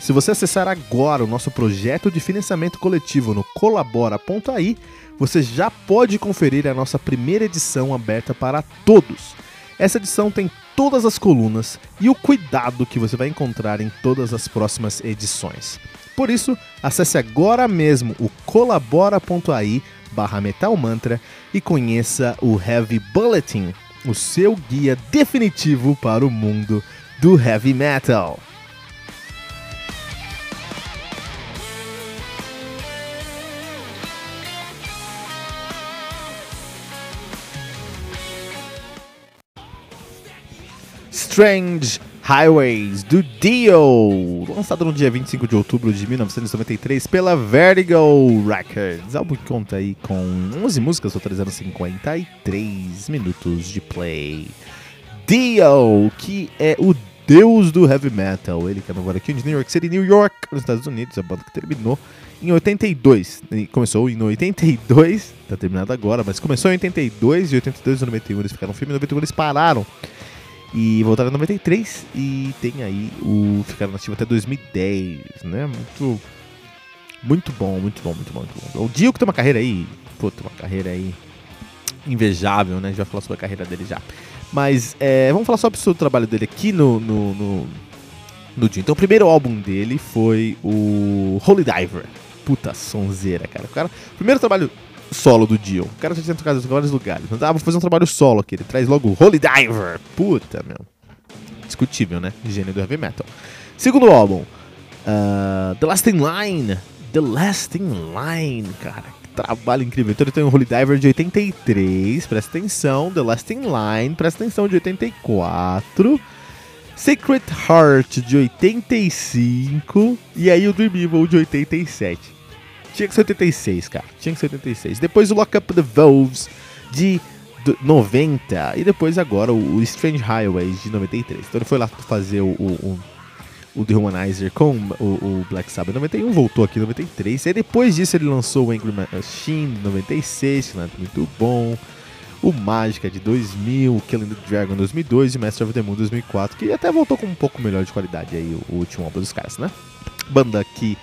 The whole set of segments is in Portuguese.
Se você acessar agora o nosso projeto de financiamento coletivo no colabora.ai, você já pode conferir a nossa primeira edição aberta para todos. Essa edição tem todas as colunas e o cuidado que você vai encontrar em todas as próximas edições. Por isso, acesse agora mesmo o colabora.ai barra e conheça o Heavy Bulletin, o seu guia definitivo para o mundo do heavy metal. Strange Highways do Dio, lançado no dia 25 de outubro de 1993 pela Vertigo Records. Álbum que conta aí com 11 músicas, totalizando 53 minutos de play. Dio, que é o deus do heavy metal, ele que é aqui de New York City, New York, nos Estados Unidos, a banda que terminou em 82. Começou em 82, tá terminado agora, mas começou em 82 e 82 e 91 eles ficaram filme, em 91 eles pararam e voltaram em 93 e tem aí o ficaram nativo até 2010, né? Muito muito bom, muito bom, muito bom, muito bom. O Dio que tem uma carreira aí, pô, tem uma carreira aí invejável, né? A gente vai falar sobre a carreira dele já. Mas é, vamos falar só sobre o trabalho dele aqui no, no, no, no Dio. Então o primeiro álbum dele foi o Holy Diver. Puta sonzeira, cara. O cara, primeiro trabalho solo do Dio. O cara já tinha tocado em vários lugares. Ah, vou fazer um trabalho solo aqui. Ele traz logo o Holy Diver. Puta, meu. Discutível, né? Gênio do heavy metal. Segundo álbum, uh, The Last in Line. The Last in Line, cara. Que trabalho incrível. Então ele tem o Holy Diver de 83. Presta atenção. The Last in Line. Presta atenção de 84. Secret Heart de 85. E aí o Dream Evil de 87. Tinha que ser 86, cara. Tinha que ser 86. Depois o Lock Up the Wolves de 90. E depois agora o, Strange Highways de 93. Então ele foi lá fazer o, o, o, The Humanizer com o, o Black Sabbath em 91, voltou aqui em 93. E depois disso ele lançou o Angry Machine em 96, que é muito bom. O Mágica de 2000, o Killing the Dragon 2002 e Master of the Moon 2004, que até voltou com um pouco melhor de qualidade aí o, o último álbum dos caras, né? Banda que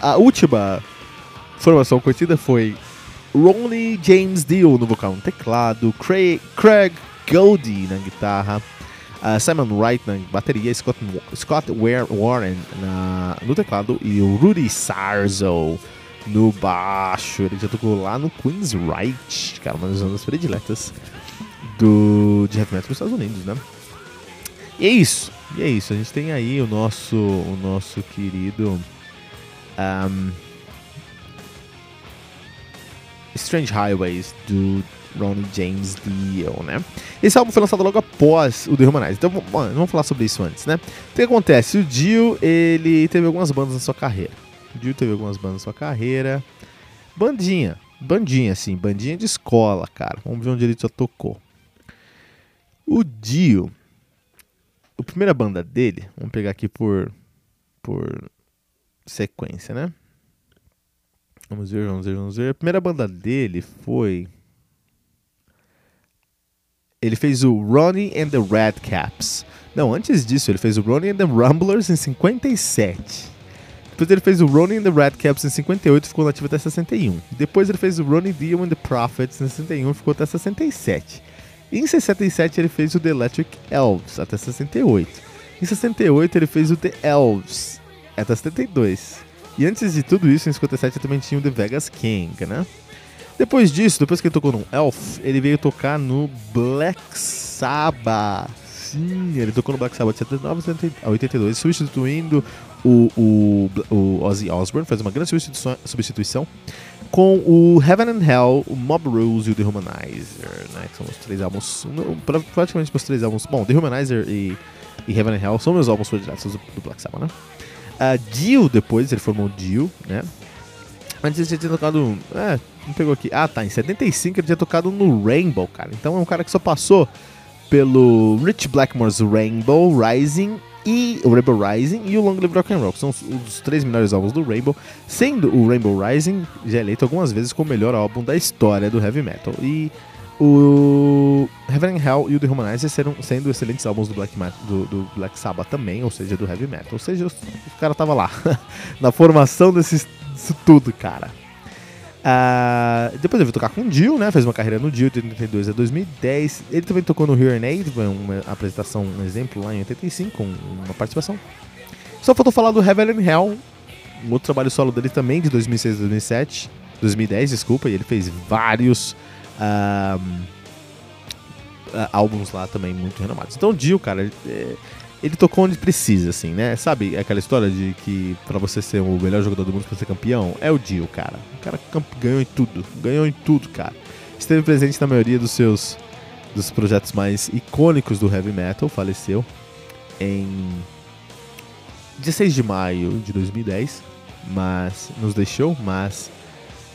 a última formação conhecida foi Ronnie James Dio no vocal no teclado, Craig, Craig Goldie na guitarra, uh, Simon Wright na bateria, Scott, Scott Warren na, no teclado e o Rudy Sarzo no baixo. Ele já tocou lá no Queen's Right, cara, uma das bandas prediletas do, de heavy metal dos Estados Unidos, né? E é isso, e é isso. A gente tem aí o nosso, o nosso querido. Um, Strange Highways, do Ronnie James Dio, né? Esse álbum foi lançado logo após o The Humanize. Então, vamos falar sobre isso antes, né? O que acontece? O Dio, ele teve algumas bandas na sua carreira. O Dio teve algumas bandas na sua carreira. Bandinha. Bandinha, assim. Bandinha de escola, cara. Vamos ver onde ele já tocou. O Dio... A primeira banda dele, vamos pegar aqui por, por sequência, né? Vamos ver, vamos ver, vamos ver. A primeira banda dele foi. Ele fez o Ronnie and the Red Caps. Não, antes disso, ele fez o Ronnie and the Rumblers em 57. Depois ele fez o Ronnie and the Red Caps em 58 e ficou nativo até 61. Depois ele fez o Ronnie Dio and the Prophets em 61 e ficou até 67. E em 67 ele fez o The Electric Elves até 68. Em 68 ele fez o The Elves até 72. E antes de tudo isso, em 57 também tinha o The Vegas King, né? Depois disso, depois que ele tocou no Elf, ele veio tocar no Black Sabbath. Sim, ele tocou no Black Sabbath de 79 a 82, substituindo o, o, o Ozzy Osbourne, faz uma grande substituição, substituição com o Heaven and Hell, o Mob Rules e o The Humanizer, né? Que são os três álbuns, praticamente os três álbuns. Bom, The Humanizer e, e Heaven and Hell são meus álbuns prediletos do Black Sabbath, né? Uh, Dio, depois, ele formou Dio, né? Antes ele tinha tocado. É, não pegou aqui. Ah, tá. Em 75 ele tinha tocado no Rainbow, cara. Então é um cara que só passou pelo Rich Blackmore's Rainbow Rising e o Rainbow Rising e o Long Live Rock and Roll, que são os, os, três melhores álbuns do Rainbow, sendo o Rainbow Rising já eleito algumas vezes como o melhor álbum da história do heavy metal. E o Heaven and Hell e o The serão, sendo excelentes álbuns do Black, do, do Black Sabbath também, ou seja, do Heavy Metal. Ou seja, o, cara tava lá, na formação desses, disso tudo, cara. Uh, depois ele veio tocar com o Dio, né? Fez uma carreira no Dio de 82 a 2010. Ele também tocou no Here and Aid, uma apresentação, um exemplo lá em 85, com uma participação. Só faltou falar do Heaven and Hell, um outro trabalho solo dele também, de 2006 a 2007. 2010, desculpa, e ele fez vários um, álbuns lá também muito renomados. Então o Dio, cara, ele, é, ele, tocou onde precisa, assim, né? Sabe aquela história de que para você ser o melhor jogador do mundo, pra ser campeão? É o Dio, cara. O cara ganhou em tudo, ganhou em tudo, cara. Esteve presente na maioria dos seus dos projetos mais icônicos do heavy metal, faleceu em 16 de maio de 2010, mas nos deixou, mas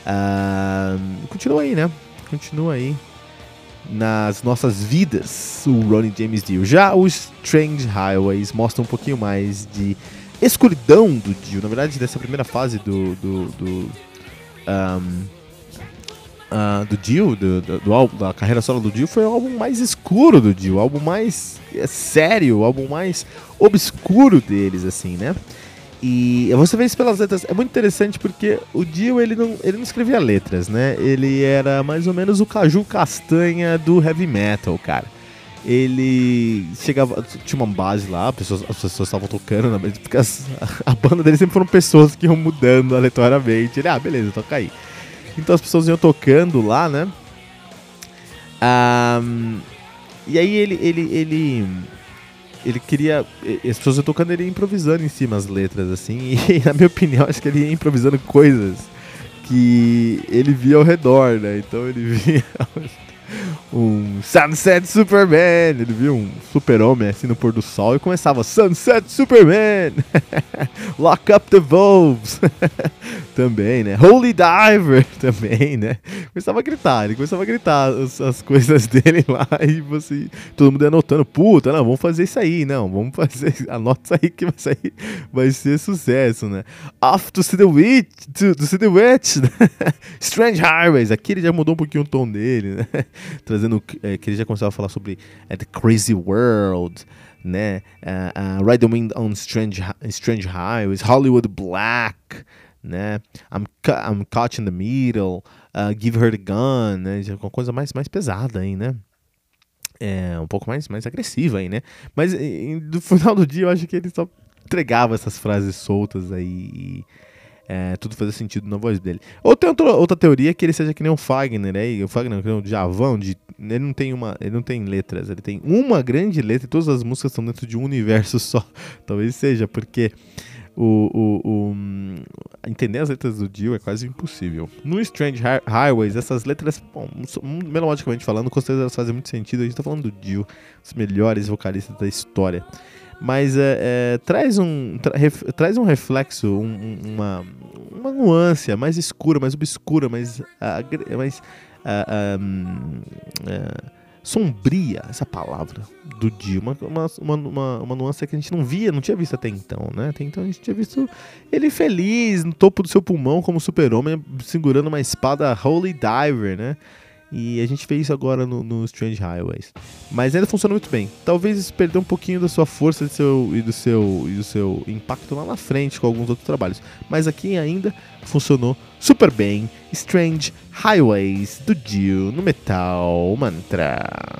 uh, continua aí, né? Continua aí nas nossas vidas o Ronnie James Dio. Já o Strange Highways mostra um pouquinho mais de escuridão do Dio. Na verdade, dessa primeira fase do, do, do um, uh, do Dio, do, do, do, álbum, da carreira solo do Dio, foi o álbum mais escuro do Dio, o álbum mais é, sério, o álbum mais obscuro deles, assim, né? E você vê isso pelas letras, é muito interessante porque o Dio ele não, ele não escrevia letras, né? Ele era mais ou menos o caju castanha do heavy metal, cara. Ele chegava, tinha uma base lá, as pessoas, as pessoas estavam tocando, né? porque as, a, a banda dele sempre foram pessoas que iam mudando aleatoriamente. Ele, ah, beleza, toca aí. Então as pessoas iam tocando lá, né? Um, e aí ele, ele, ele, ele queria. As pessoas iam tocando, ele ia improvisando em cima as letras, assim. E na minha opinião, acho que ele ia improvisando coisas que ele via ao redor, né? Então ele via um Sunset Superman. Ele viu um super-homem assim no pôr do sol e começava Sunset Superman, Lock Up the Wolves, também, né? Holy Diver, também, né? Começava a gritar, ele começava a gritar as, as coisas dele lá e você, todo mundo anotando, puta, não, vamos fazer isso aí, não, vamos fazer, anota isso aí que vai sair, vai ser sucesso, né? Off to see the witch, to, to see the witch, Strange Highways, aqui ele já mudou um pouquinho o tom dele, né? Trazendo, é, que ele já começava a falar sobre é, The Crazy World, né? Uh, uh, Ride the Wind on Strange, Strange Highways, Hollywood Black, né? I'm, I'm caught in the middle, uh, Give Her the Gun, né? Já uma coisa mais, mais pesada aí, né? É, um pouco mais, mais agressiva aí, né? Mas no final do dia eu acho que ele só entregava essas frases soltas aí e é, tudo fazia sentido na voz dele. Ou tem outra, outra teoria que ele seja que nem o Fagner, aí, o Fagner, que nem o Javão, de, ele não tem uma, ele não tem letras, ele tem uma grande letra e todas as músicas estão dentro de um universo só. Talvez seja porque o, o, o, entender as letras do Dio é quase impossível. No Strange Highways, essas letras, bom, melodicamente falando, com certeza elas fazem muito sentido. A gente tá falando do Dio, os melhores vocalistas da história. Mas é, é, traz, um, tra, ref, traz um reflexo, um, uma, uma nuance mais escura, mais obscura, mais, uh, mais uh, um, uh, sombria, essa palavra do Dio, uma, uma, uma, uma, nuance que a gente não via, não tinha visto até então, né? Até então a gente tinha visto ele feliz, no topo do seu pulmão, como super-homem, segurando uma espada Holy Diver, né? E a gente fez isso agora no, no, Strange Highways. Mas ainda funciona muito bem. Talvez isso perdeu um pouquinho da sua força seu, e, do seu, e do seu impacto lá na frente com alguns outros trabalhos. Mas aqui ainda funcionou super bem. Strange Highways do Dio no Metal Mantra.